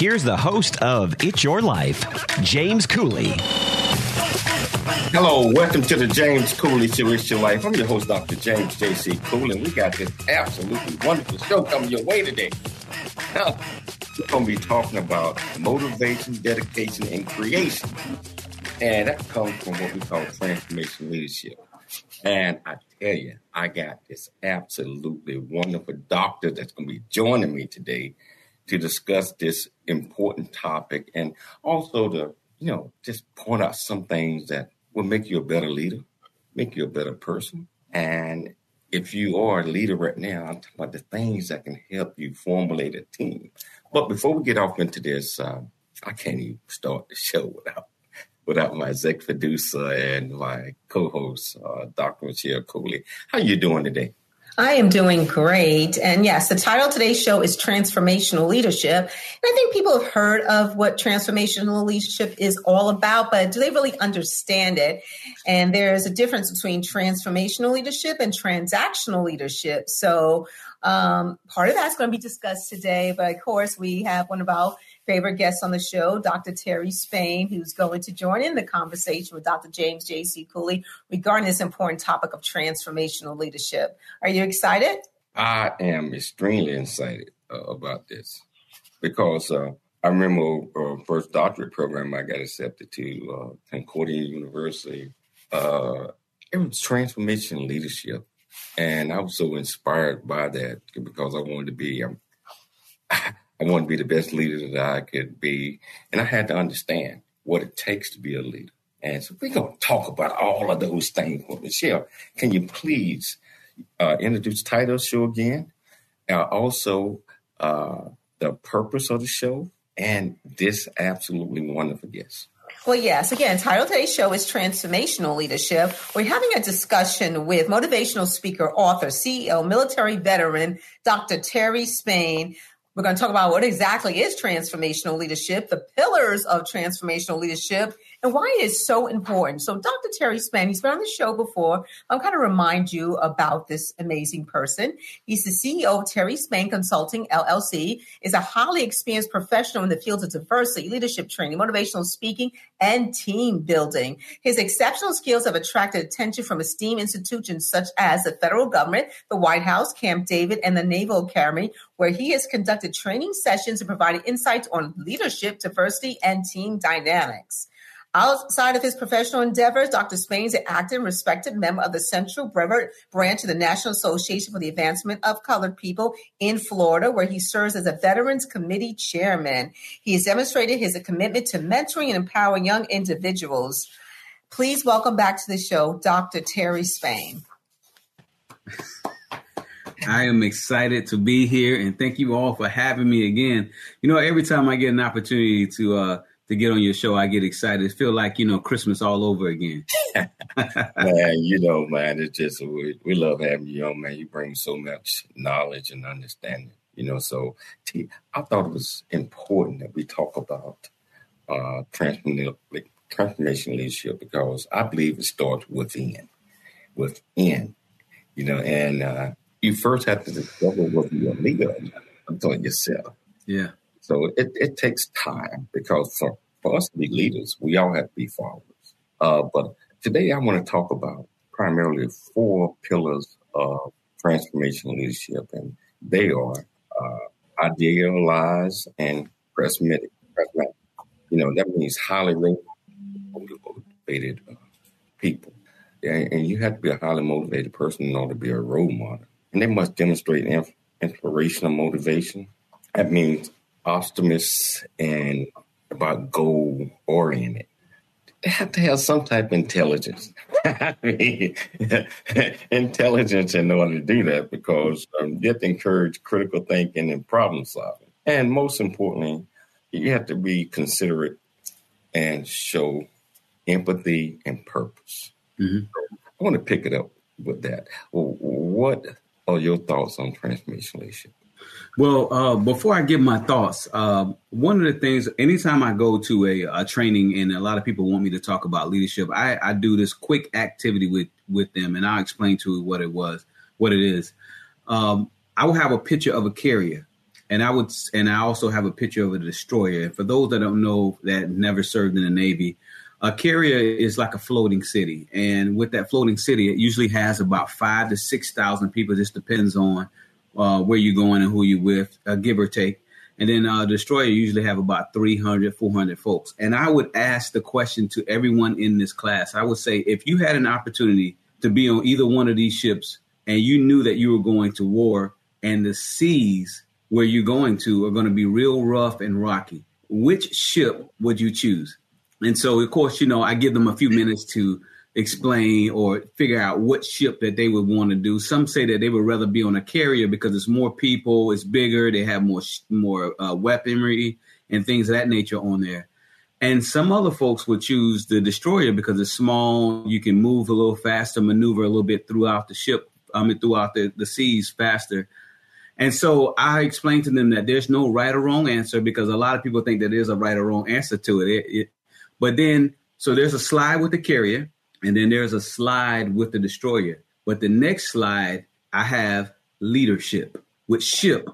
here's the host of It's Your Life, James Cooley. Hello, welcome to the James Cooley Show. It's Your Life. I'm your host, Dr. James J.C. Cooley, and we got this absolutely wonderful show coming your way today. Now, we're going to be talking about motivation, dedication, and creation. And that comes from what we call transformation leadership. And I tell you, I got this absolutely wonderful doctor that's going to be joining me today to discuss this important topic and also to, you know, just point out some things that will make you a better leader, make you a better person. And if you are a leader right now, I'm talking about the things that can help you formulate a team. But before we get off into this, uh, I can't even start the show without without my exec producer and my co-host, uh, Dr. Michelle Cooley. How you doing today? I am doing great. And yes, the title of today's show is Transformational Leadership. And I think people have heard of what transformational leadership is all about, but do they really understand it? And there's a difference between transformational leadership and transactional leadership. So um, part of that's going to be discussed today. But of course, we have one of our favorite guest on the show, Dr. Terry Spain, who's going to join in the conversation with Dr. James J.C. Cooley regarding this important topic of transformational leadership. Are you excited? I am extremely excited uh, about this because uh, I remember uh, first doctorate program I got accepted to uh, Concordia University. Uh, it was transformation leadership, and I was so inspired by that because I wanted to be. Um, wanted to be the best leader that I could be. And I had to understand what it takes to be a leader. And so we're going to talk about all of those things with Michelle. Can you please uh, introduce title show again? Uh, also, uh, the purpose of the show and this absolutely wonderful guest. Well, yes. Again, title today's show is Transformational Leadership. We're having a discussion with motivational speaker, author, CEO, military veteran, Dr. Terry Spain we're going to talk about what exactly is transformational leadership, the pillars of transformational leadership, and why it is so important. So, Dr. Terry Spain, he's been on the show before. I'm kind of remind you about this amazing person. He's the CEO of Terry Spain Consulting LLC, is a highly experienced professional in the fields of diversity, leadership training, motivational speaking, and team building. His exceptional skills have attracted attention from esteemed institutions such as the federal government, the White House, Camp David, and the Naval Academy, where he has conducted training sessions and provided insights on leadership, diversity, and team dynamics. Outside of his professional endeavors, Dr. Spain is an active and respected member of the Central Brevard branch of the National Association for the Advancement of Colored People in Florida, where he serves as a Veterans Committee Chairman. He has demonstrated his commitment to mentoring and empowering young individuals. Please welcome back to the show, Dr. Terry Spain. I am excited to be here and thank you all for having me again. You know, every time I get an opportunity to uh, to get on your show, I get excited. It feel like you know Christmas all over again. man, you know, man, it's just we, we love having you on, man. You bring so much knowledge and understanding, you know. So T, I thought it was important that we talk about uh, transformation, transformation leadership because I believe it starts within, within, you know, and uh, you first have to discover what you're a leader until yourself. Yeah. So it, it takes time because for, for us to be leaders, we all have to be followers. Uh, but today I want to talk about primarily four pillars of transformational leadership, and they are uh, idealized and charismatic. You know, that means highly motivated uh, people. And, you have to be a highly motivated person in order to be a role model. And they must demonstrate inspirational motivation. That means optimists and about goal oriented. They have to have some type of intelligence. I mean, intelligence in order to do that because um, you have to encourage critical thinking and problem solving. And most importantly, you have to be considerate and show empathy and purpose. Mm-hmm. I want to pick it up with that. What are your thoughts on transformation leadership? Well, uh, before I give my thoughts, uh, one of the things, anytime I go to a, a, training and a lot of people want me to talk about leadership, I, I do this quick activity with with them, and I'll explain to what it was, what it is. Um, I will have a picture of a carrier, and I would, and I also have a picture of a destroyer. And for those that don't know, that never served in the Navy, a carrier is like a floating city, and with that floating city, it usually has about five to six thousand people. It Just depends on uh, where you're going and who you're with, uh, give or take. And then uh, destroyer usually have about 300, 400 folks. And I would ask the question to everyone in this class. I would say, if you had an opportunity to be on either one of these ships and you knew that you were going to war and the seas where you're going to are going to be real rough and rocky, which ship would you choose? And so, of course, you know, I give them a few minutes to explain or figure out what ship that they would want to do. Some say that they would rather be on a carrier because it's more people, it's bigger, they have more more uh, weaponry and things of that nature on there. And some other folks would choose the destroyer because it's small, you can move a little faster, maneuver a little bit throughout the ship, I mean throughout the, the seas faster. And so I explained to them that there's no right or wrong answer because a lot of people think that there's a right or wrong answer to it. it, it but then, so there's a slide with the carrier and then there's a slide with the destroyer. But the next slide, I have leadership with ship,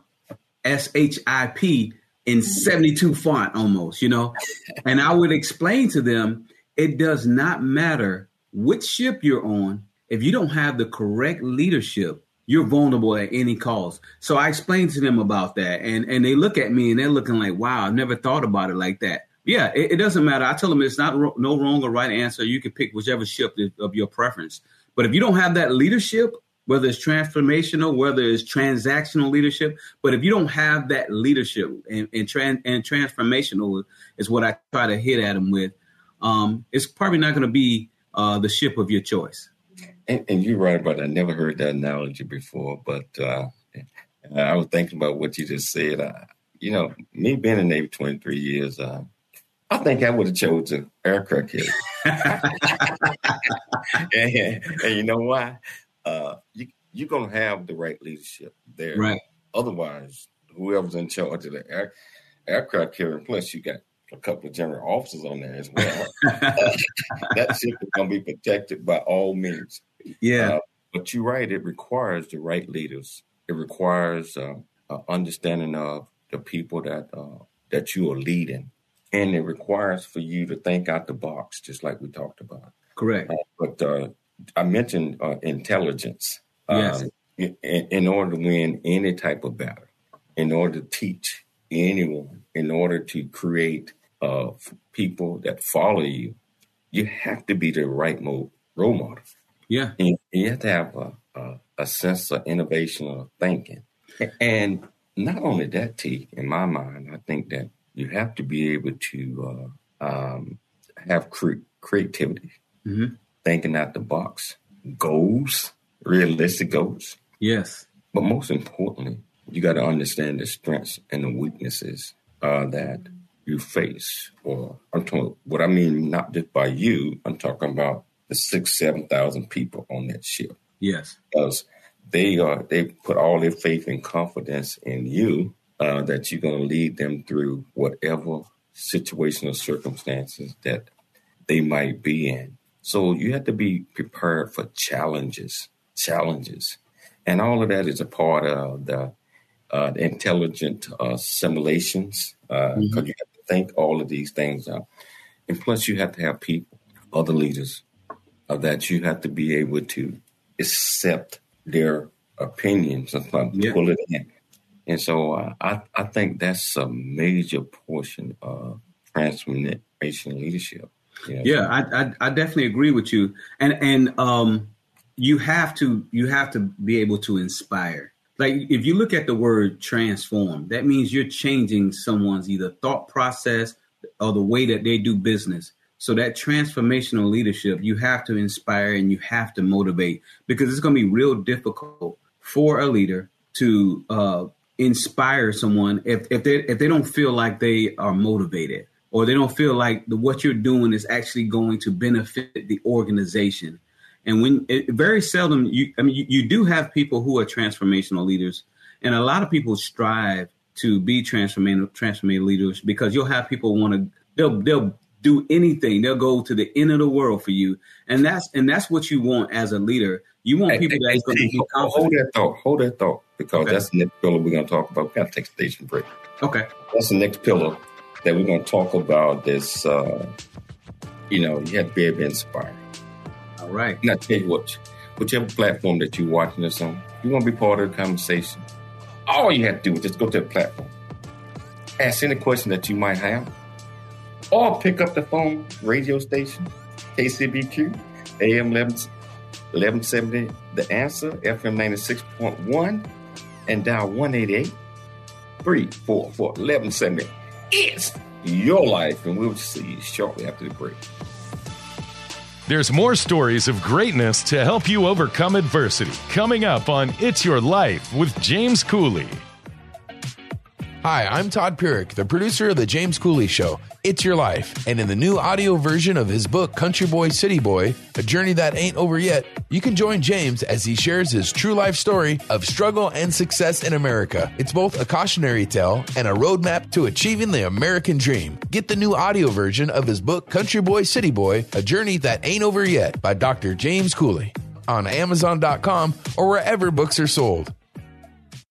S H I P, in 72 font almost, you know? And I would explain to them it does not matter which ship you're on. If you don't have the correct leadership, you're vulnerable at any cause. So I explained to them about that. And, and they look at me and they're looking like, wow, I've never thought about it like that. Yeah, it, it, doesn't matter. I tell them it's not ro- no wrong or right answer. You can pick whichever ship of your preference. But if you don't have that leadership, whether it's transformational, whether it's transactional leadership, but if you don't have that leadership and and, tran- and transformational is what I try to hit at them with, um, it's probably not going to be uh, the ship of your choice. And, and, you're right about that. I never heard that analogy before, but uh, I was thinking about what you just said. Uh, you know, me being in Navy 23 years, uh, I think I would have chosen aircraft carrier. and, and, you know why? Uh, you, you're going to have the right leadership there. Right. Otherwise, whoever's in charge of the air, aircraft carrier, plus you got a couple of general officers on there as well. that ship is going to be protected by all means. Yeah. Uh, but you're right. It requires the right leaders. It requires uh, understanding of the people that uh, that you are leading and it requires for you to think out the box, just like we talked about. Correct. Uh, but uh, I mentioned uh, intelligence. Yes. Um, in, in, order to win any type of battle, in order to teach anyone, in order to create uh, people that follow you, you have to be the right mo- role model. Yeah. And you have to have a, a, a sense of innovation or thinking. And not only that, T, in my mind, I think that you have to be able to uh, um, have cre- creativity, mm-hmm. thinking out the box, goals, realistic goals. Yes. But most importantly, you got to understand the strengths and the weaknesses uh, that you face. Or I'm talking what I mean, not just by you. I'm talking about the six, seven thousand people on that ship. Yes, because they are they put all their faith and confidence in you uh, that you're going to lead them through whatever situational circumstances that they might be in. So you have to be prepared for challenges, challenges. And all of that is a part of the, uh, the intelligent uh, simulations because uh, mm-hmm. you have to think all of these things out. And plus, you have to have people, other leaders, uh, that you have to be able to accept their opinions, sometimes yeah. pull it in. And so uh, I, I think that's a major portion of transformation leadership. Yeah, I, I, I definitely agree with you. And and um, you have to you have to be able to inspire. Like if you look at the word transform, that means you're changing someone's either thought process or the way that they do business. So that transformational leadership, you have to inspire and you have to motivate because it's going to be real difficult for a leader to uh, inspire someone if if they if they don't feel like they are motivated or they don't feel like the, what you're doing is actually going to benefit the organization. And when it, very seldom you I mean you, you do have people who are transformational leaders, and a lot of people strive to be transformational transformational leaders because you'll have people want to they'll they'll do anything. They'll go to the end of the world for you, and that's and that's what you want as a leader. You want people hey, that's hey, going to hold that thought. Hold that thought because okay. that's the next pillar we're going to talk about. We got to take a station break. Okay, that's the next pillar that we're going to talk about. This, uh, you know, you have to be able to inspire. All right. And I tell you what, whichever platform that you're watching this on, you want to be part of the conversation. All you have to do is just go to the platform, ask any question that you might have or pick up the phone radio station, KCBQ, AM 1170, The Answer, FM 96.1, and dial 188 344 1170. It's your life, and we'll see you shortly after the break. There's more stories of greatness to help you overcome adversity coming up on It's Your Life with James Cooley. Hi, I'm Todd Pyrick, the producer of The James Cooley Show. It's Your Life. And in the new audio version of his book, Country Boy, City Boy, A Journey That Ain't Over Yet, you can join James as he shares his true life story of struggle and success in America. It's both a cautionary tale and a roadmap to achieving the American dream. Get the new audio version of his book, Country Boy, City Boy, A Journey That Ain't Over Yet by Dr. James Cooley on Amazon.com or wherever books are sold.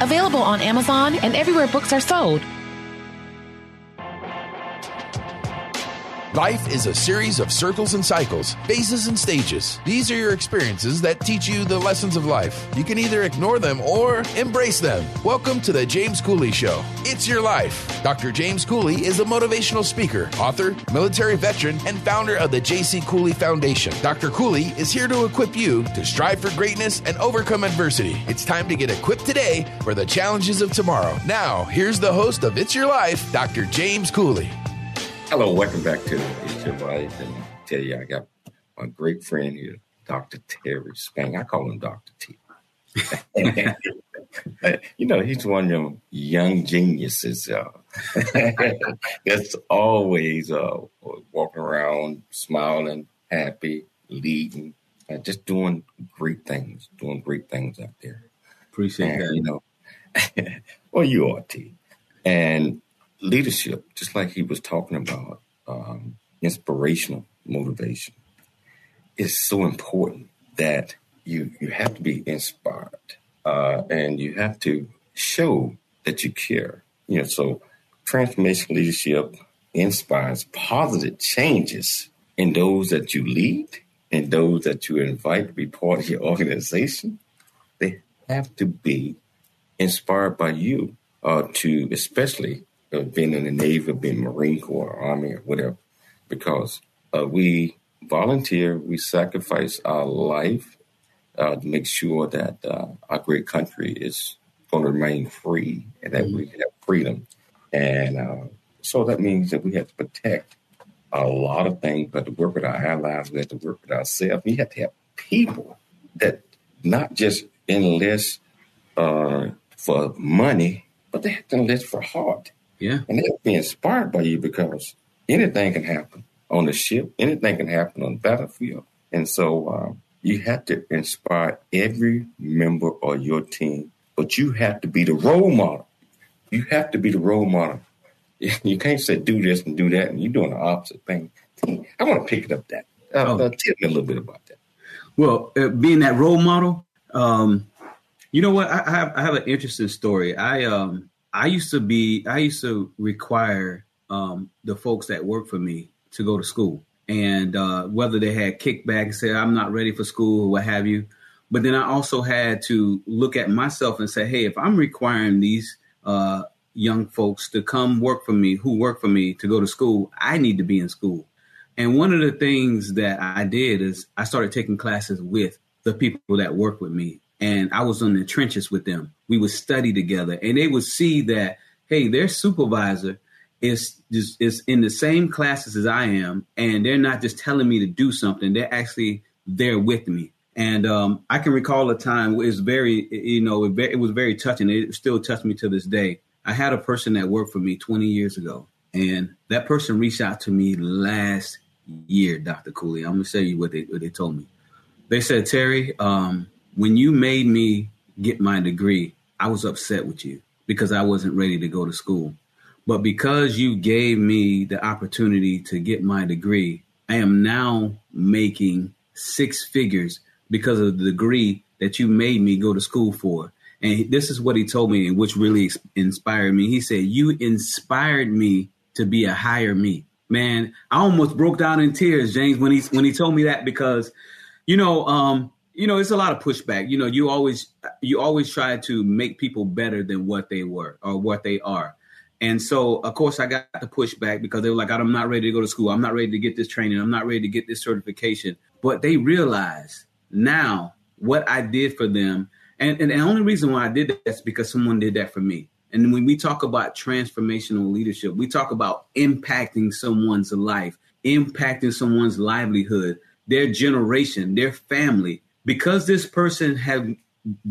available on Amazon and everywhere books are sold. Life is a series of circles and cycles, phases and stages. These are your experiences that teach you the lessons of life. You can either ignore them or embrace them. Welcome to the James Cooley Show. It's your life. Dr. James Cooley is a motivational speaker, author, military veteran, and founder of the J.C. Cooley Foundation. Dr. Cooley is here to equip you to strive for greatness and overcome adversity. It's time to get equipped today for the challenges of tomorrow. Now, here's the host of It's Your Life, Dr. James Cooley. Hello, welcome back to It's Your Life. And I tell you, I got my great friend here, Dr. Terry Spain. I call him Dr. T. you know, he's one of them young geniuses uh, that's always uh, walking around smiling, happy, leading, uh, just doing great things, doing great things out there. Appreciate and, that. You know, well, you are, T. And leadership, just like he was talking about, um, inspirational motivation, is so important that you you have to be inspired, uh, and you have to show that you care. You know, so transformation leadership inspires positive changes in those that you lead and those that you invite to be part of your organization. They have to be inspired by you uh, to, especially uh, being in the Navy, being Marine Corps, or Army, or whatever, because uh, we volunteer, we sacrifice our life uh, to make sure that uh, our great country is going to remain free and that mm-hmm. we have freedom. And uh, so that means that we have to protect a lot of things, but to work with our allies, we have to work with ourselves. We have to have people that not just enlist uh, for money, but they have to enlist for heart. Yeah. And they have to be inspired by you because anything can happen on the ship, anything can happen on the battlefield. And so uh, you have to inspire every member of your team, but you have to be the role model. You have to be the role model. You can't say do this and do that, and you're doing the opposite thing. I want to pick it up that. Uh, oh. uh, tell me a little bit about that. Well, uh, being that role model, um, you know what? I, I, have I have an interesting story. I um I used to be I used to require um the folks that work for me to go to school, and uh, whether they had kickback and say I'm not ready for school or what have you. But then I also had to look at myself and say, hey, if I'm requiring these uh, young folks to come work for me, who work for me to go to school, I need to be in school. And one of the things that I did is I started taking classes with the people that work with me. And I was in the trenches with them. We would study together and they would see that, hey, their supervisor is just is in the same classes as I am, and they're not just telling me to do something, they're actually there with me. And um, I can recall a time where it's very, you know, it, it was very touching. It still touched me to this day I had a person that worked for me 20 years ago, and that person reached out to me last year, Dr. Cooley. I'm gonna tell you what they what they told me. They said, Terry, um, when you made me get my degree, I was upset with you because I wasn't ready to go to school. But because you gave me the opportunity to get my degree, I am now making six figures because of the degree that you made me go to school for. And this is what he told me, which really inspired me. He said, You inspired me to be a higher me. Man, I almost broke down in tears, James, when he when he told me that because, you know, um, you know, it's a lot of pushback. You know, you always you always try to make people better than what they were or what they are. And so, of course, I got the pushback because they were like, I'm not ready to go to school. I'm not ready to get this training. I'm not ready to get this certification. But they realize now what I did for them and, and the only reason why I did that is because someone did that for me. And when we talk about transformational leadership, we talk about impacting someone's life, impacting someone's livelihood, their generation, their family. Because this person had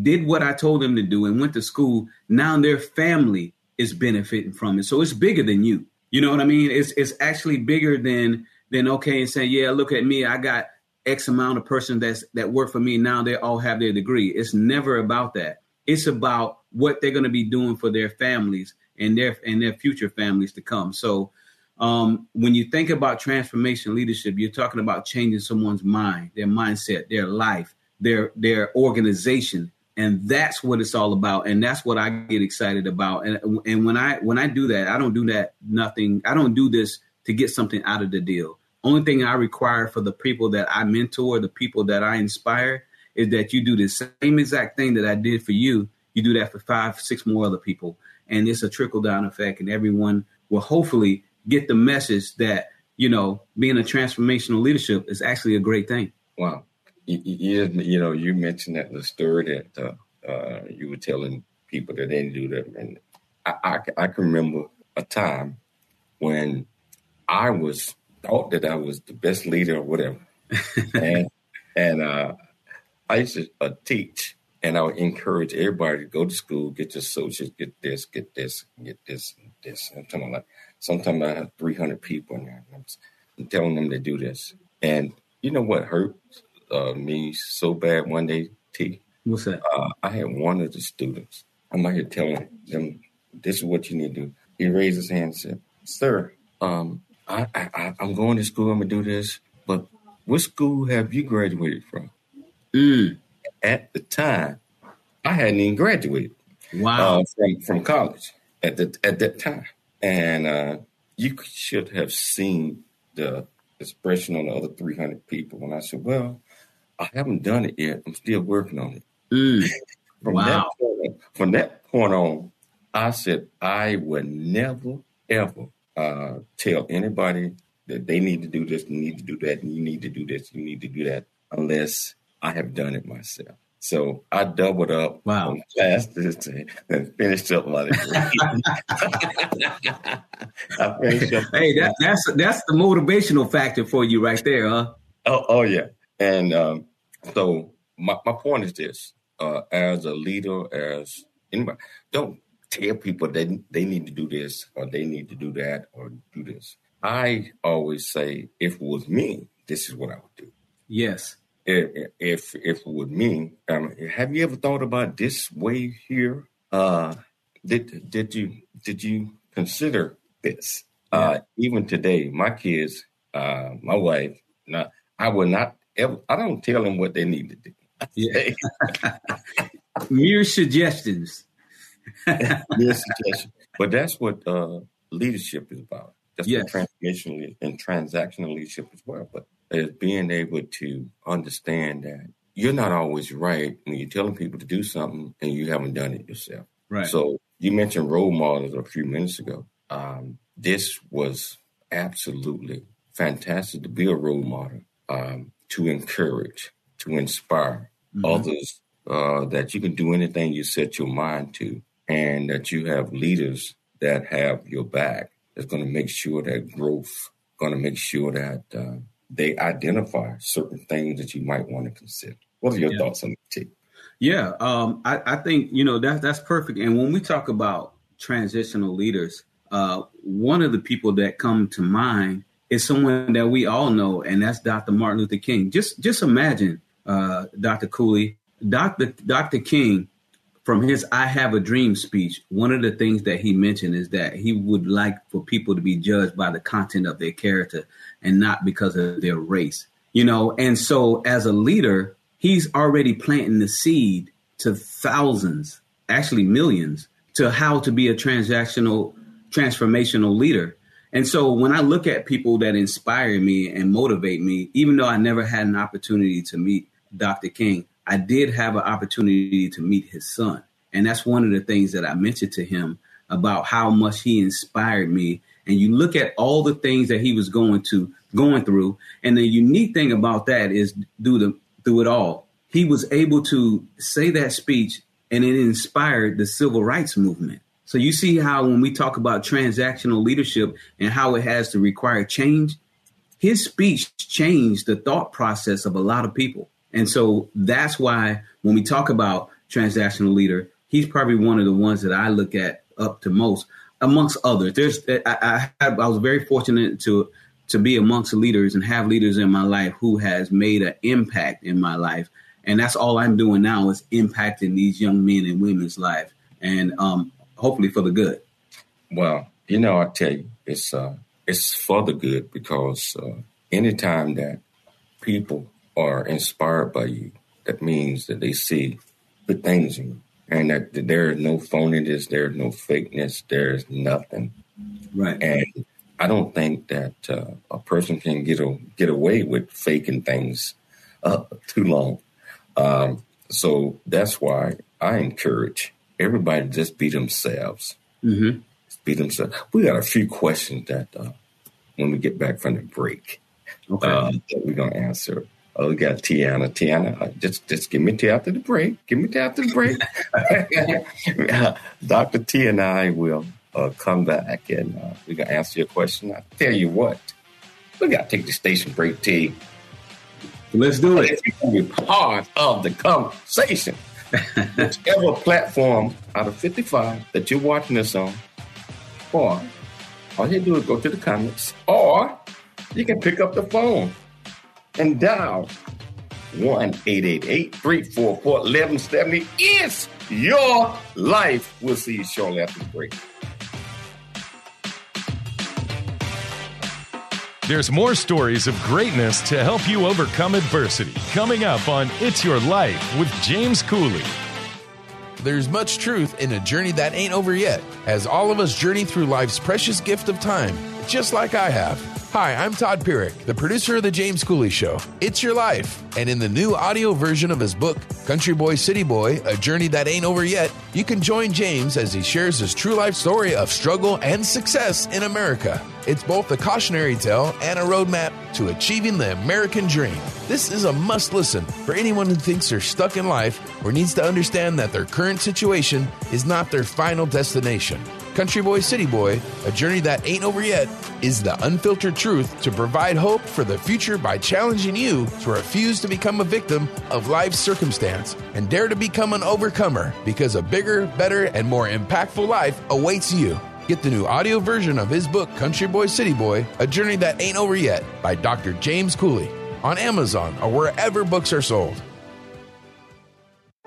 did what I told them to do and went to school, now their family is benefiting from it. So it's bigger than you. You know what I mean? It's it's actually bigger than than okay and saying, yeah, look at me, I got X amount of person that's that work for me now they all have their degree. It's never about that. It's about what they're going to be doing for their families and their and their future families to come. So um, when you think about transformation leadership, you're talking about changing someone's mind, their mindset, their life, their their organization, and that's what it's all about. And that's what I get excited about. And and when I when I do that, I don't do that nothing. I don't do this to get something out of the deal. Only thing I require for the people that I mentor, the people that I inspire, is that you do the same exact thing that I did for you. You do that for five, six more other people. And it's a trickle down effect, and everyone will hopefully get the message that, you know, being a transformational leadership is actually a great thing. Wow. You, you, you know, you mentioned that the story that uh, uh, you were telling people that they didn't do that. And I, I, I can remember a time when I was thought that I was the best leader or whatever. and and uh, I used to uh, teach, and I would encourage everybody to go to school, get your associates, get this, get this, get this, this. I'm telling like sometimes I have 300 people in there. I'm, I'm telling them to do this, and you know what hurt uh, me so bad one day, T. What's that? Uh, I had one of the students. I'm out here telling them this is what you need to do. He raised his hand and said, "Sir, um, I, I, I'm going to school. I'm gonna do this. But what school have you graduated from? Mm. at the time, I hadn't even graduated. Wow. Uh, from from college at the at that time, and uh, you should have seen the expression on the other 300 people. And I said, "Well, I haven't done it yet. I'm still working on it." Mm. from wow. that point, from that point on, I said I would never ever uh, tell anybody that they need to do this, you need to do that, and you need to do this, you need to do that, unless I have done it myself. So I doubled up wow. on classes and finished up my I finished up. Hey, that, that's that's the motivational factor for you right there, huh? Oh, oh yeah. And um, so my, my point is this: uh, as a leader, as anybody, don't tell people that they need to do this or they need to do that or do this. I always say, if it was me, this is what I would do. Yes. If if, if it was me, um, have you ever thought about this way here? Uh, did did you did you consider this? Yeah. Uh, even today, my kids, uh, my wife, not, I would not ever. I don't tell them what they need to do. Yeah. Mere suggestions. Mere suggestions. But that's what uh, leadership is about. That's yes. what transformational and transactional leadership as well. But is being able to understand that you're not always right when you're telling people to do something and you haven't done it yourself. Right. So you mentioned role models a few minutes ago. Um, this was absolutely fantastic to be a role model, um, to encourage, to inspire mm-hmm. others uh, that you can do anything you set your mind to, and that you have leaders that have your back. That's going to make sure that growth, going to make sure that uh, they identify certain things that you might want to consider. What are your yeah. thoughts on that? Yeah, um, I, I, think you know that that's perfect. And when we talk about transitional leaders, uh, one of the people that come to mind is someone that we all know, and that's Dr. Martin Luther King. Just just imagine, uh, Dr. Cooley, Dr. Dr. King, from his "I Have a Dream" speech. One of the things that he mentioned is that he would like for people to be judged by the content of their character and not because of their race. You know, and so as a leader he's already planting the seed to thousands, actually millions, to how to be a transactional, transformational leader. And so when I look at people that inspire me and motivate me, even though I never had an opportunity to meet Dr. King, I did have an opportunity to meet his son. And that's one of the things that I mentioned to him about how much he inspired me. And you look at all the things that he was going to going through. And the unique thing about that is through the through it all. He was able to say that speech and it inspired the civil rights movement. So you see how when we talk about transactional leadership and how it has to require change, his speech changed the thought process of a lot of people. And so that's why when we talk about transactional leader, he's probably one of the ones that I look at up to most amongst others. There's I, I, I was very fortunate to to be amongst leaders and have leaders in my life who has made an impact in my life. And that's all I'm doing now is impacting these young men and women's life and um, hopefully for the good. Well, you know, I tell you, it's uh, it's for the good because uh, anytime that people are inspired by you, that means that they see good things in you, and that, that there is no phoniness, there is no fakeness, there is nothing. Right. And I don't think that uh, a person can get a, get away with faking things uh, too long. Um, so that's why I encourage everybody just be themselves. Mm-hmm. Be themselves. We got a few questions that uh, when we get back from the break, okay. uh, that we're gonna answer. Oh, we got Tiana. Tiana, uh, just just give me to after the break. Give me to after the break. Dr. T and I will uh, come back and uh, we're gonna answer your question. I tell you what, we gotta take the station break, T. Let's do it. Be part of the conversation. Whichever platform out of 55 that you're watching this on, or all you do is go to the comments, or you can pick up the phone and dial 1 344 1170 is your life. We'll see you shortly after the break. There's more stories of greatness to help you overcome adversity. Coming up on It's Your Life with James Cooley. There's much truth in a journey that ain't over yet, as all of us journey through life's precious gift of time, just like I have. Hi, I'm Todd Pyrick, the producer of The James Cooley Show. It's Your Life. And in the new audio version of his book, Country Boy, City Boy A Journey That Ain't Over Yet, you can join James as he shares his true life story of struggle and success in America. It's both a cautionary tale and a roadmap to achieving the American dream. This is a must listen for anyone who thinks they're stuck in life or needs to understand that their current situation is not their final destination. Country Boy, City Boy, A Journey That Ain't Over Yet, is the unfiltered truth to provide hope for the future by challenging you to refuse to become a victim of life's circumstance and dare to become an overcomer because a bigger, better, and more impactful life awaits you. Get the new audio version of his book, Country Boy, City Boy, A Journey That Ain't Over Yet by Dr. James Cooley on Amazon or wherever books are sold.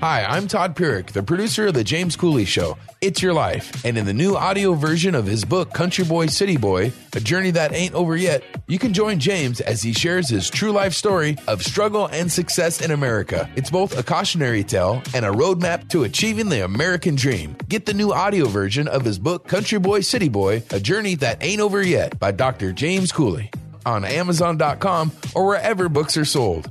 Hi, I'm Todd Pyrick, the producer of The James Cooley Show. It's Your Life. And in the new audio version of his book, Country Boy, City Boy A Journey That Ain't Over Yet, you can join James as he shares his true life story of struggle and success in America. It's both a cautionary tale and a roadmap to achieving the American dream. Get the new audio version of his book, Country Boy, City Boy A Journey That Ain't Over Yet by Dr. James Cooley on Amazon.com or wherever books are sold.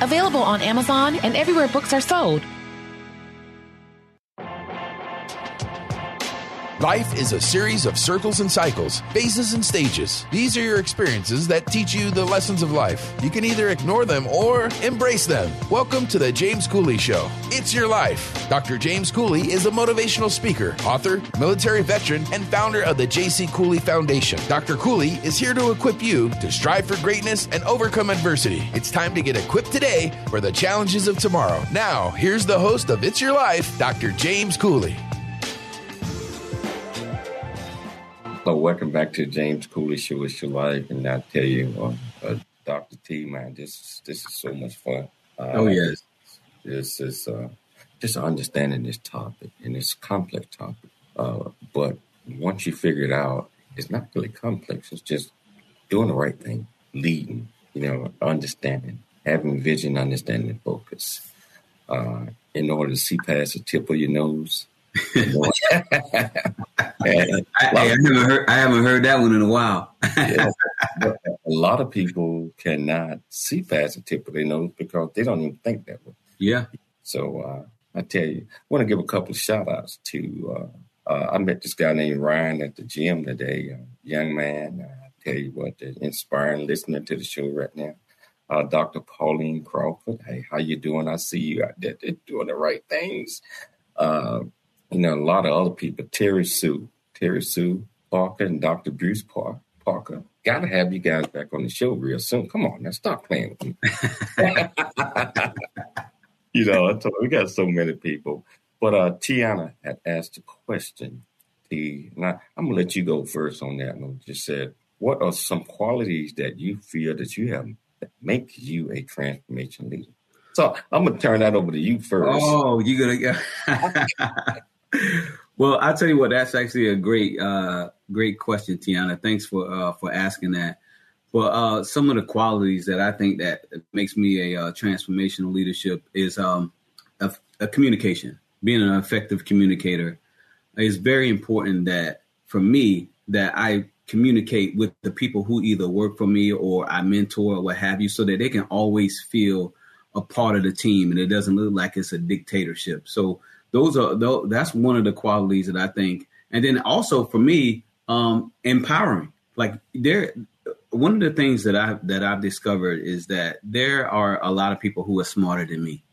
available on Amazon and everywhere books are sold. Life is a series of circles and cycles, phases and stages. These are your experiences that teach you the lessons of life. You can either ignore them or embrace them. Welcome to the James Cooley Show. It's your life. Dr. James Cooley is a motivational speaker, author, military veteran, and founder of the J.C. Cooley Foundation. Dr. Cooley is here to equip you to strive for greatness and overcome adversity. It's time to get equipped today for the challenges of tomorrow. Now, here's the host of It's Your Life, Dr. James Cooley. So welcome back to James Cooley Show. It's your life, and I tell you, uh, uh, Doctor T, man, this this is so much fun. Uh, oh yes, this, is uh, just understanding this topic and this complex topic. Uh, but once you figure it out, it's not really complex. It's just doing the right thing, leading, you know, understanding, having vision, understanding, focus. Uh, in order to see past the tip of your nose, I, I, haven't heard, I haven't heard that one in a while. a lot of people cannot see past the tip of their nose because they don't even think that way. Yeah. So uh, I tell you, I want to give a couple of shout outs to. Uh, uh, I met this guy named Ryan at the gym today, young man. I tell you what, inspiring listening to the show right now. Uh, Dr. Pauline Crawford. Hey, how you doing? I see you out there doing the right things. Uh, you know, a lot of other people, Terry Sue, Terry Sue Parker and Dr. Bruce Parker. Parker. Got to have you guys back on the show real soon. Come on now, stop playing with me. you know, we got so many people. But uh, Tiana had asked a question. T, and I, am gonna let you go first on that one. Just said, what are some qualities that you feel that you have that make you a transformation leader? So I'm gonna turn that over to you first. Oh, you're gonna well, I'll tell you what. That's actually a great, uh, great question, Tiana. Thanks for uh, for asking that. Well, uh, some of the qualities that I think that makes me a uh, transformational leadership is um, a, a communication. Being an effective communicator is very important. That for me, that I communicate with the people who either work for me or I mentor or what have you, so that they can always feel a part of the team and it doesn't look like it's a dictatorship. So those are those, that's one of the qualities that I think. And then also for me, um, empowering. Like there, one of the things that I that I've discovered is that there are a lot of people who are smarter than me,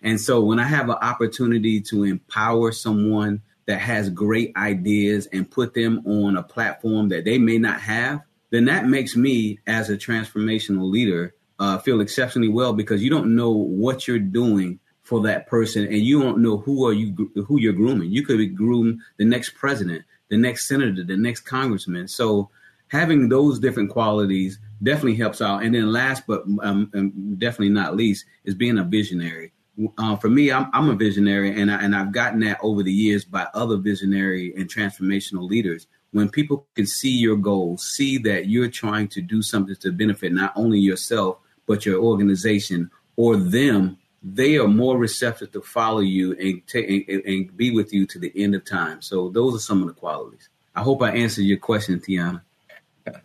and so when I have an opportunity to empower someone that has great ideas and put them on a platform that they may not have, then that makes me as a transformational leader uh, feel exceptionally well because you don't know what you're doing for that person and you don't know who are you who you're grooming. You could be groom the next president the next senator the next congressman. So having those different qualities definitely helps out. And then last but um, definitely not least is being a visionary. Uh, for me I'm, I'm, a visionary and, I, and i've gotten that over the years by other visionary and transformational leaders. When people can see your goals see that you're trying to do something to benefit not only yourself but your organization or them they are more receptive to follow you and, and, and be with you to the end of time. So those are some of the qualities. I hope I answered your question, Tiana. hey,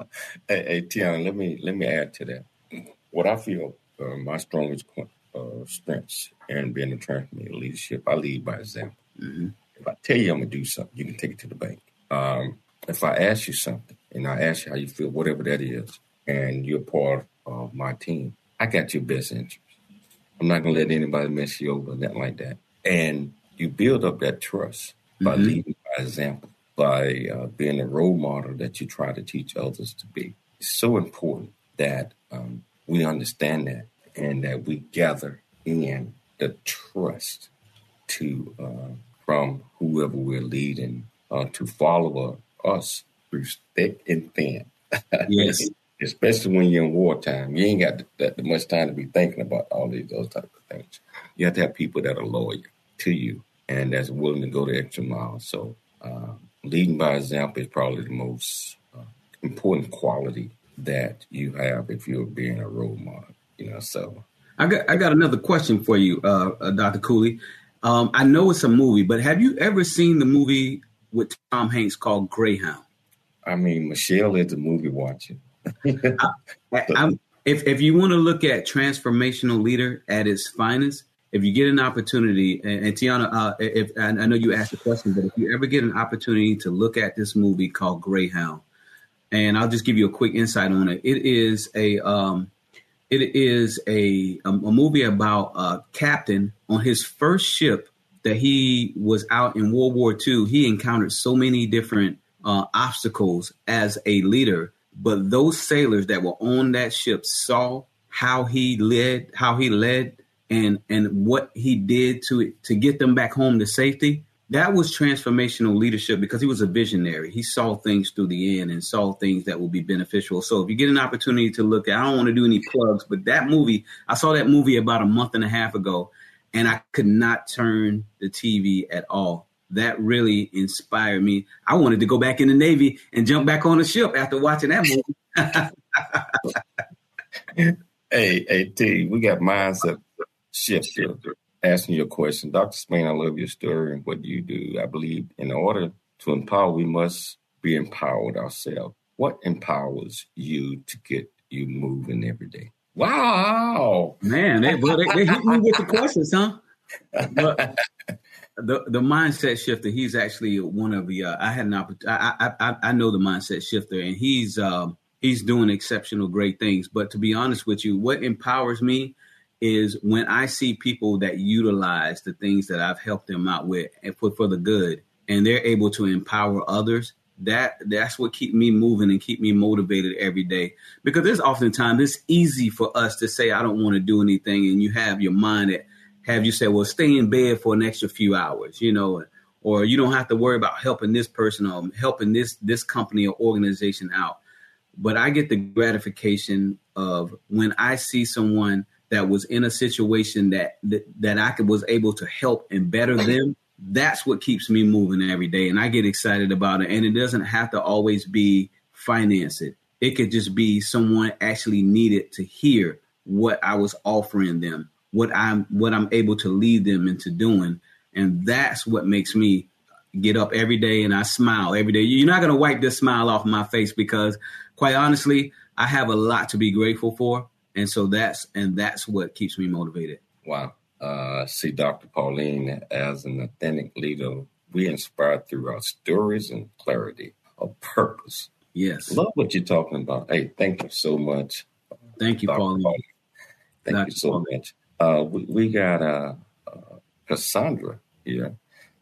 hey, Tiana, let me let me add to that. What I feel uh, my strongest uh, strengths in being a transformative leadership, I lead by example. Mm-hmm. If I tell you I'm gonna do something, you can take it to the bank. Um, if I ask you something and I ask you how you feel, whatever that is, and you're part of my team, I got your best interest. I'm not gonna let anybody mess you over, nothing like that. And you build up that trust by mm-hmm. leading by example, by uh, being a role model that you try to teach others to be. It's so important that um, we understand that and that we gather in the trust to uh, from whoever we're leading uh, to follow us through thick and thin. Yes. Especially when you're in wartime. You ain't got that much time to be thinking about all these those type of things. You have to have people that are loyal to you and that's willing to go the extra mile. So uh, leading by example is probably the most uh, important quality that you have if you're being a role model. You know, so I got I got another question for you, uh, uh Dr. Cooley. Um, I know it's a movie, but have you ever seen the movie with Tom Hanks called Greyhound? I mean, Michelle is a movie watcher. I, if if you want to look at transformational leader at its finest, if you get an opportunity, and, and Tiana, uh, if I know you asked the question, but if you ever get an opportunity to look at this movie called Greyhound, and I'll just give you a quick insight on it. It is a um, it is a, a, a movie about a captain on his first ship that he was out in World War II. He encountered so many different uh, obstacles as a leader but those sailors that were on that ship saw how he led, how he led, and and what he did to to get them back home to safety. That was transformational leadership because he was a visionary. He saw things through the end and saw things that would be beneficial. So if you get an opportunity to look at, I don't want to do any plugs, but that movie, I saw that movie about a month and a half ago, and I could not turn the TV at all that really inspired me. I wanted to go back in the Navy and jump back on a ship after watching that movie. hey, hey, T, we got mindset shift here. Uh, asking your question, Dr. Spain, I love your story and what you do. I believe in order to empower, we must be empowered ourselves. What empowers you to get you moving every day? Wow, man, they, well, they, they hit me with the questions, huh? But, the the mindset shifter. He's actually one of the. Uh, I had an opportunity. I, I I know the mindset shifter, and he's um, he's doing exceptional, great things. But to be honest with you, what empowers me is when I see people that utilize the things that I've helped them out with and for for the good, and they're able to empower others. That that's what keep me moving and keep me motivated every day. Because there's oftentimes it's easy for us to say I don't want to do anything, and you have your mind at have you say, well, stay in bed for an extra few hours, you know, or you don't have to worry about helping this person or helping this this company or organization out. But I get the gratification of when I see someone that was in a situation that that, that I could, was able to help and better them. That's what keeps me moving every day, and I get excited about it. And it doesn't have to always be finance it. It could just be someone actually needed to hear what I was offering them what I'm what I'm able to lead them into doing, and that's what makes me get up every day and I smile every day. You're not going to wipe this smile off my face because, quite honestly, I have a lot to be grateful for, and so that's and that's what keeps me motivated. Wow. Uh, see Dr. Pauline as an authentic leader. We inspire through our stories and clarity of purpose. Yes. Love what you're talking about. Hey, thank you so much. Thank you, Pauline. Pauline. Thank Dr. you so Pauline. much. Uh, we, we got uh, uh, Cassandra here.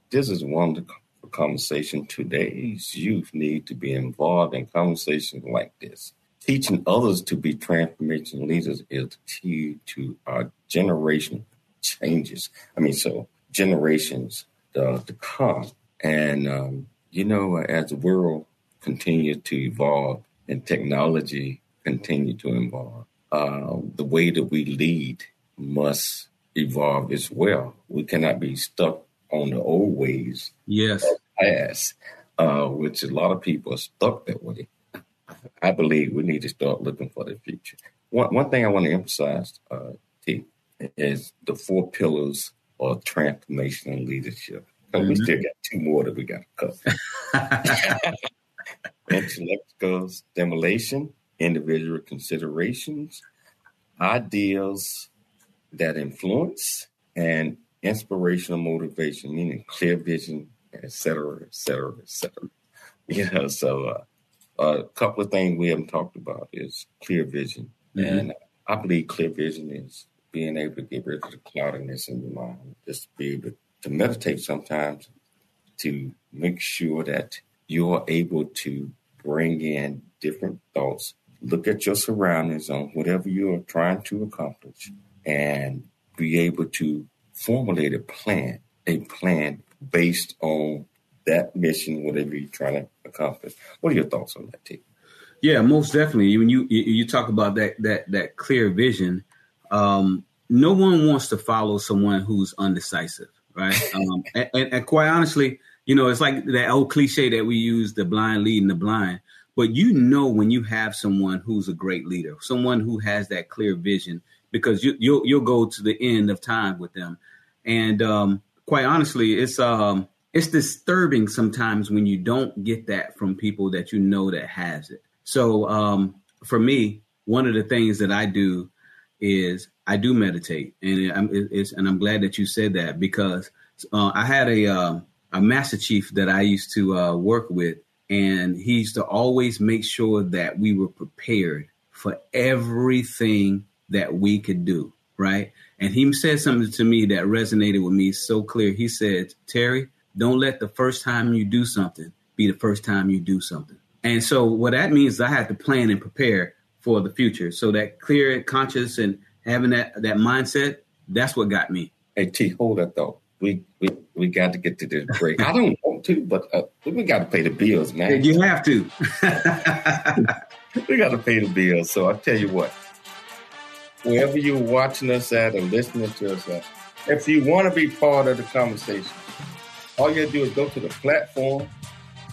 This is wonderful conversation. Today's youth need to be involved in conversations like this. Teaching others to be transformation leaders is the key to our generation changes. I mean, so generations uh, to come. And, um, you know, as the world continues to evolve and technology continue to evolve, uh, the way that we lead must evolve as well. We cannot be stuck on the old ways. Yes. Past, uh, which a lot of people are stuck that way. I believe we need to start looking for the future. One, one thing I want to emphasize, uh, T, is the four pillars of transformational leadership. Mm-hmm. We still got two more that we got to cover. Intellectual stimulation, individual considerations, ideals that influence, and inspirational motivation, meaning clear vision, et cetera, et cetera, et cetera. You know, so uh, a couple of things we haven't talked about is clear vision. Mm-hmm. And I believe clear vision is being able to get rid of the cloudiness in your mind, just be able to meditate sometimes to make sure that you're able to bring in different thoughts, look at your surroundings on whatever you're trying to accomplish, and be able to formulate a plan, a plan based on that mission, whatever you're trying to accomplish. What are your thoughts on that, T? Yeah, most definitely. When you you talk about that that that clear vision, um, no one wants to follow someone who's undecisive, right? Um, and, and, and, quite honestly, you know, it's like that old cliche that we use: the blind leading the blind. But you know when you have someone who's a great leader, someone who has that clear vision, because you, you'll you'll go to the end of time with them, and um, quite honestly, it's um it's disturbing sometimes when you don't get that from people that you know that has it. So um, for me, one of the things that I do is I do meditate, and I'm, and I'm glad that you said that because uh, I had a uh, a master chief that I used to uh, work with, and he used to always make sure that we were prepared for everything that we could do, right? And he said something to me that resonated with me so clear. He said, Terry, don't let the first time you do something be the first time you do something. And so what that means is I have to plan and prepare for the future. So that clear conscious and having that that mindset, that's what got me. Hey T, hold that though. We we we got to get to this break. I don't want to, but uh, we got to pay the bills, man. You have to. we got to pay the bills. So I tell you what, wherever you're watching us at or listening to us at, if you want to be part of the conversation, all you gotta do is go to the platform,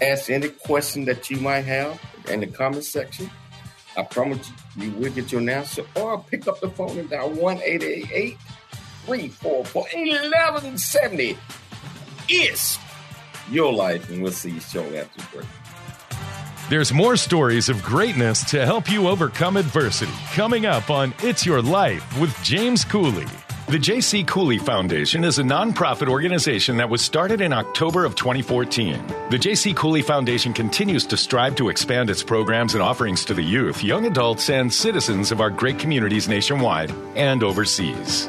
ask any question that you might have in the comment section. I promise you, you will get your answer, or pick up the phone and dial 1 344 1170. It's your life, and we'll see you shortly after break. There's more stories of greatness to help you overcome adversity coming up on It's Your Life with James Cooley. The J.C. Cooley Foundation is a nonprofit organization that was started in October of 2014. The J.C. Cooley Foundation continues to strive to expand its programs and offerings to the youth, young adults, and citizens of our great communities nationwide and overseas.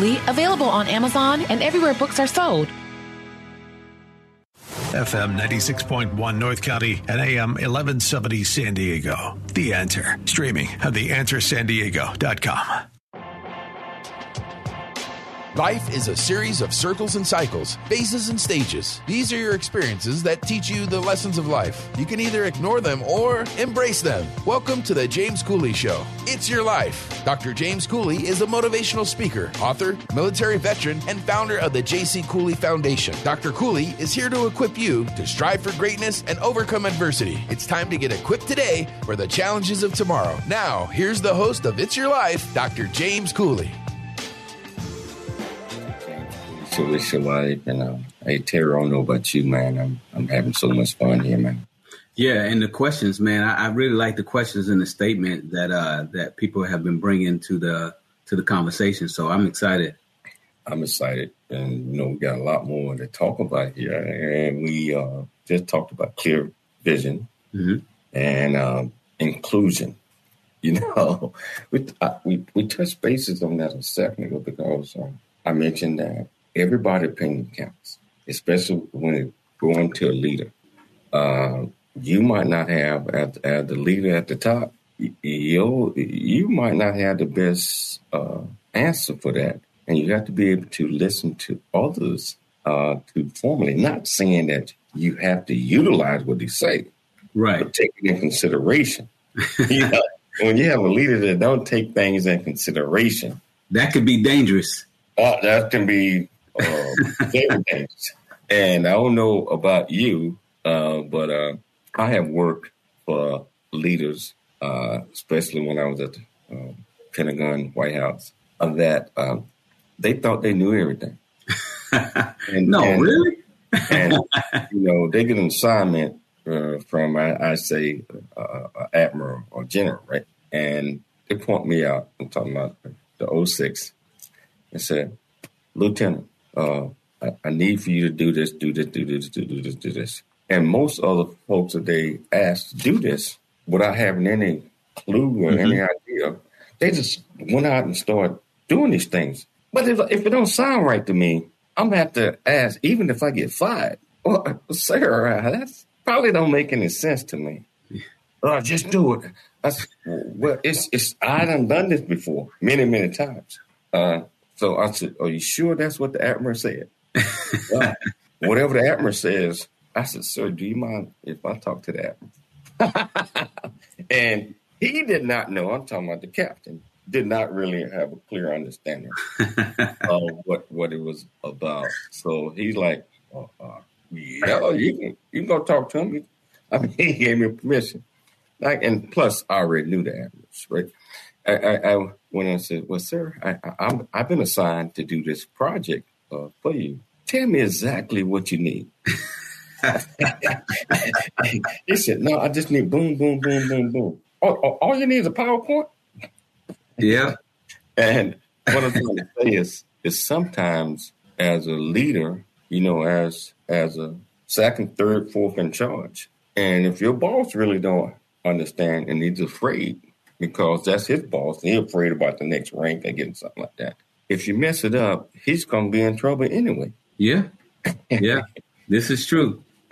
available on Amazon and everywhere books are sold. FM 96.1 North County and AM 1170 San Diego. The Answer. Streaming at theanswersandiego.com. Life is a series of circles and cycles, phases and stages. These are your experiences that teach you the lessons of life. You can either ignore them or embrace them. Welcome to the James Cooley Show. It's your life. Dr. James Cooley is a motivational speaker, author, military veteran, and founder of the J.C. Cooley Foundation. Dr. Cooley is here to equip you to strive for greatness and overcome adversity. It's time to get equipped today for the challenges of tomorrow. Now, here's the host of It's Your Life, Dr. James Cooley. Your life, and uh, hey Terry, I don't know about you, man. I'm I'm having so much fun here, man. Yeah, and the questions, man. I, I really like the questions in the statement that uh, that people have been bringing to the to the conversation. So I'm excited. I'm excited, and you know we got a lot more to talk about here, and we uh, just talked about clear vision mm-hmm. and um, inclusion. You know, we, I, we we touched bases on that a second ago because um, I mentioned that everybody opinion counts, especially when it's going to a leader. Uh, you might not have, as, as the leader at the top, you you might not have the best uh, answer for that, and you have to be able to listen to others uh, to formally. Not saying that you have to utilize what they say, right? But take it in consideration. you know, when you have a leader that don't take things in consideration, that could be dangerous. Uh, that can be uh, very. And I don't know about you, uh, but uh, I have worked for leaders, uh, especially when I was at the uh, Pentagon, White House, of that um, they thought they knew everything. and, no, and, really? and you know, they get an assignment uh, from I, I say uh, admiral or general, right? And they point me out. I'm talking about the 06 and said, Lieutenant, uh, I, I, need for you to do this, do this, do this, do this, do this. And most other folks that they ask to do this without having any clue or mm-hmm. any idea, they just went out and started doing these things. But if, if it don't sound right to me, I'm gonna have to ask, even if I get fired. Well, sir, that's probably don't make any sense to me. Uh, just do it. That's, well, it's it's I done done this before many many times. Uh, so I said, Are you sure that's what the admiral said? well, whatever the admiral says, I said, Sir, do you mind if I talk to the admiral? and he did not know, I'm talking about the captain, did not really have a clear understanding of what, what it was about. So he's like, oh, uh, Yeah, you can, you can go talk to him. I mean, he gave me permission. Like, and plus, I already knew the admirals, right? I, I, I went and said, "Well, sir, I, I've been assigned to do this project uh, for you. Tell me exactly what you need." he said, "No, I just need boom, boom, boom, boom, boom. All, all you need is a PowerPoint." Yeah. and what I'm trying to say is, is sometimes as a leader, you know, as as a second, third, fourth in charge, and if your boss really don't understand and he's afraid because that's his boss. He's afraid about the next rank or getting something like that. If you mess it up, he's going to be in trouble anyway. Yeah. Yeah. this is true.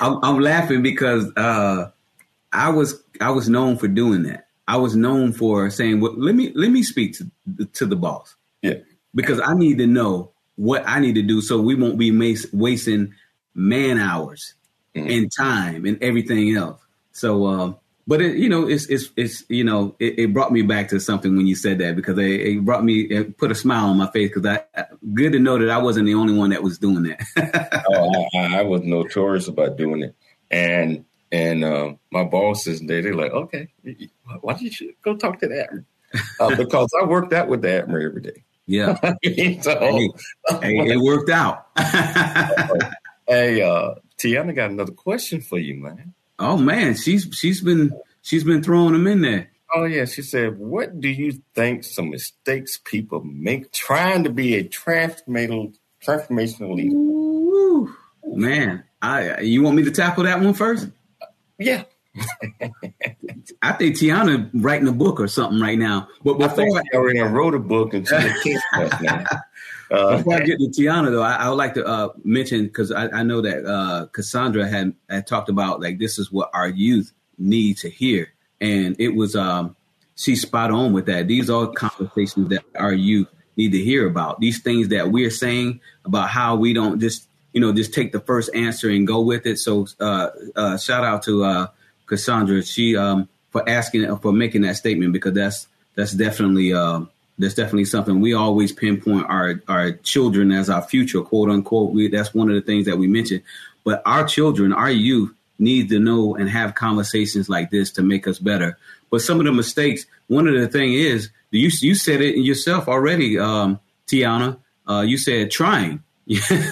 I'm, I'm, laughing because uh, I was I was known for doing that. I was known for saying, "Well, let me let me speak to to the boss." Yeah, because I need to know what I need to do so we won't be wasting man hours mm-hmm. and time and everything else. So, um, but it, you know, it's it's it's you know, it, it, brought me back to something when you said that because it, it brought me, it put a smile on my face because I good to know that I wasn't the only one that was doing that. oh, I, I, was notorious about doing it, and and uh, my bosses they they're like, okay, why don't you go talk to that? uh, because I worked out with the Admiral every day. Yeah. so, hey, hey, it worked out. hey, uh, Tiana got another question for you, man. Oh man, she's she's been she's been throwing them in there. Oh yeah, she said, "What do you think some mistakes people make trying to be a transformational transformational leader?" Ooh, man, I you want me to tackle that one first? Yeah. I think Tiana writing a book or something right now. But before I, already wrote a book and she's a now. Uh, Before I get to Tiana, though, I, I would like to uh, mention because I, I, know that uh, Cassandra had, had talked about like this is what our youth need to hear, and it was um, she's spot on with that. These are conversations that our youth need to hear about. These things that we're saying about how we don't just you know just take the first answer and go with it. So uh, uh, shout out to uh, Cassandra, she um, for asking for making that statement because that's that's definitely. Um, that's definitely something we always pinpoint our our children as our future, quote unquote. We, that's one of the things that we mention. But our children, our youth, need to know and have conversations like this to make us better. But some of the mistakes, one of the thing is you you said it yourself already, um, Tiana. Uh, you said trying.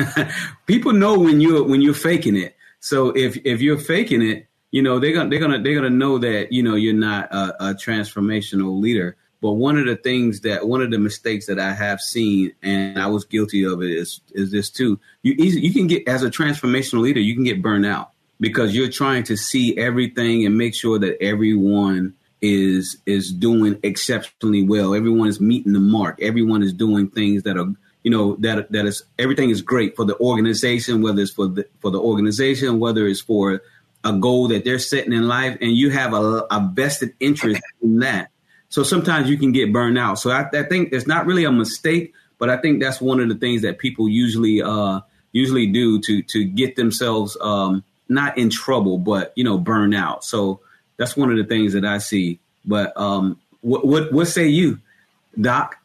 People know when you're when you're faking it. So if if you're faking it, you know they're gonna they're gonna they're gonna know that you know you're not a, a transformational leader. But one of the things that one of the mistakes that I have seen, and I was guilty of it, is is this too. You you can get as a transformational leader, you can get burned out because you're trying to see everything and make sure that everyone is is doing exceptionally well. Everyone is meeting the mark. Everyone is doing things that are you know that that is everything is great for the organization, whether it's for the for the organization, whether it's for a goal that they're setting in life, and you have a, a vested interest in that so sometimes you can get burned out. So I, I, think it's not really a mistake, but I think that's one of the things that people usually uh, usually do to to get themselves um, not in trouble, but you know, burn out. So that's one of the things that I see. But um, what what, what say you, Doc?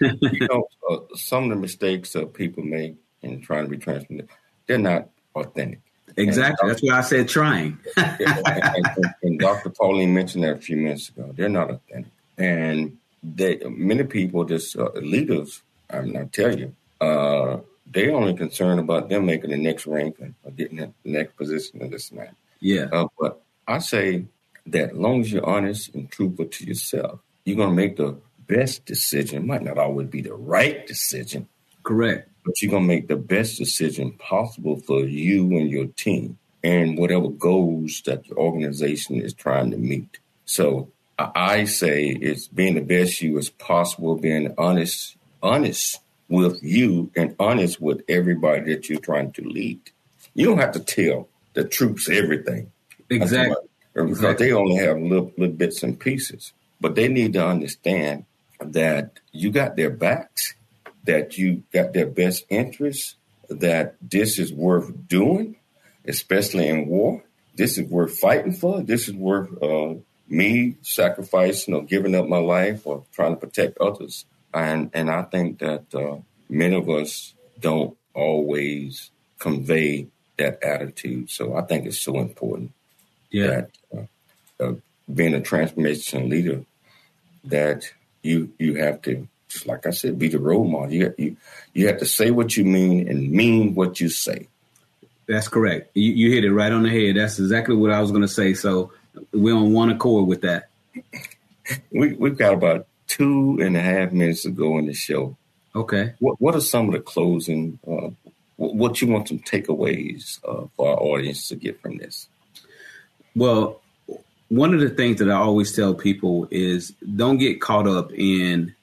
you know, uh, some of the mistakes that people make in trying to be transparent, they're not authentic. Exactly. That's why I said trying. and, and, and, Dr. Pauline mentioned that a few minutes ago. They're not authentic and they many people just uh, leaders. I'm not tell you, uh, they only concerned about them making the next rank or getting the next position in this man. Yeah. Uh, but I say that as long as you're honest and truthful to yourself, you're gonna make the best decision. It might not always be the right decision. Correct. But you're gonna make the best decision possible for you and your team and whatever goals that your organization is trying to meet. So I say it's being the best you as possible, being honest, honest with you and honest with everybody that you're trying to lead. You don't have to tell the troops everything. Exactly. Because exactly. they only have little, little bits and pieces. But they need to understand that you got their backs, that you got their best interests, that this is worth doing, especially in war. This is worth fighting for. This is worth uh, me sacrificing or giving up my life or trying to protect others. And and I think that uh, many of us don't always convey that attitude. So I think it's so important yeah. that uh, uh, being a transformation leader, that you you have to just like I said, be the role model. You you you have to say what you mean and mean what you say. That's correct. You, you hit it right on the head. That's exactly what I was going to say. So we're on one accord with that. We we've got about two and a half minutes to go in the show. Okay. What what are some of the closing? Uh, what you want some takeaways uh, for our audience to get from this? Well, one of the things that I always tell people is don't get caught up in,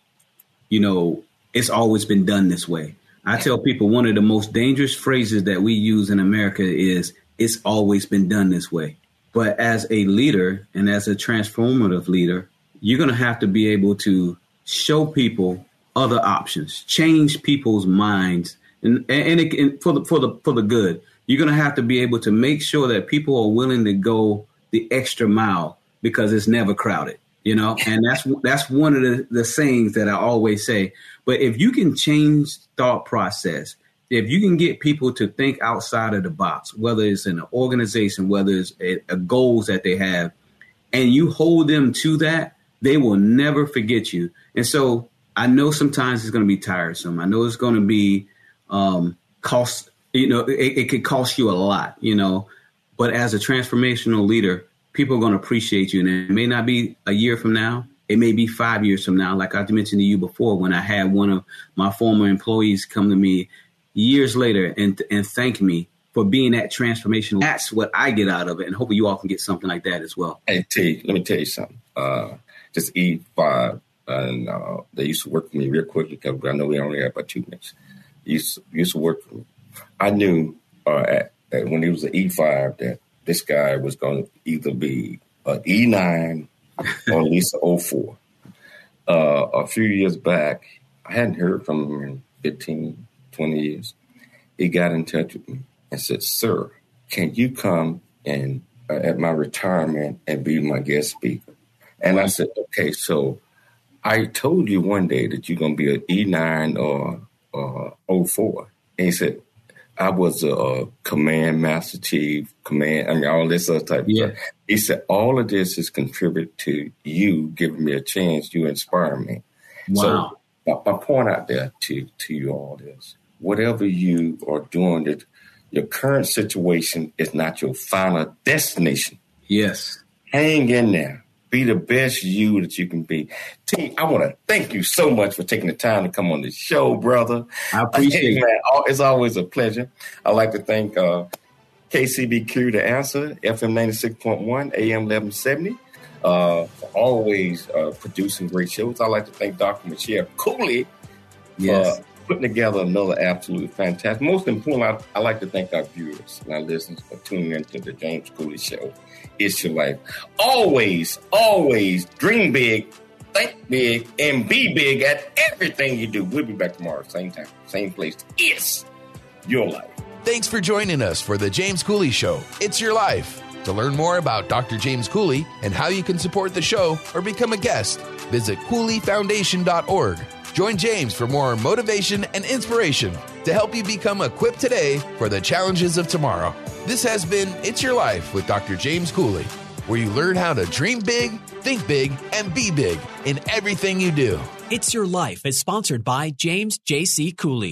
you know, it's always been done this way. I tell people one of the most dangerous phrases that we use in America is it's always been done this way. But as a leader and as a transformative leader, you're going to have to be able to show people other options, change people's minds, and and, it, and for the for the for the good. You're going to have to be able to make sure that people are willing to go the extra mile because it's never crowded, you know. And that's that's one of the, the sayings that I always say. But if you can change thought process, if you can get people to think outside of the box, whether it's in an organization, whether it's a, a goals that they have, and you hold them to that, they will never forget you. And so I know sometimes it's going to be tiresome. I know it's going to be um, cost. You know, it, it could cost you a lot. You know, but as a transformational leader, people are going to appreciate you. And it may not be a year from now. It may be five years from now. Like I mentioned to you before, when I had one of my former employees come to me years later and and thank me for being that transformation. That's what I get out of it, and hopefully you all can get something like that as well. Hey T, let me tell you something. Uh, just E five, and uh, they used to work for me real quickly because I know we only had about two minutes. Used to, used to work. I knew uh, at, at when he was an E five that this guy was going to either be an E nine or at least an 04. Uh, a few years back, I hadn't heard from him in 15, 20 years. He got in touch with me and said, Sir, can you come and uh, at my retirement and be my guest speaker? And I said, Okay, so I told you one day that you're going to be an E9 or, or 04. And he said, I was a, command master chief, command, I mean, all this other type yeah. of stuff. He said, all of this is contributed to you giving me a chance. You inspire me. Wow. So my, my point out there to, to you all is whatever you are doing, that your current situation is not your final destination. Yes. Hang in there. Be the best you that you can be. T, I want to thank you so much for taking the time to come on the show, brother. I appreciate it. Man, it's always a pleasure. I'd like to thank uh, KCBQ The Answer, FM 96.1, AM 1170, uh, for always uh, producing great shows. I'd like to thank Dr. Michelle Cooley yes. for putting together another absolutely fantastic. Most important, I, I like to thank our viewers and our listeners for tuning into the James Cooley Show. It's your life. Always, always dream big, think big, and be big at everything you do. We'll be back tomorrow, same time, same place. It's your life. Thanks for joining us for the James Cooley Show. It's your life. To learn more about Dr. James Cooley and how you can support the show or become a guest, visit CooleyFoundation.org. Join James for more motivation and inspiration to help you become equipped today for the challenges of tomorrow. This has been It's Your Life with Dr. James Cooley, where you learn how to dream big, think big, and be big in everything you do. It's Your Life is sponsored by James J.C. Cooley.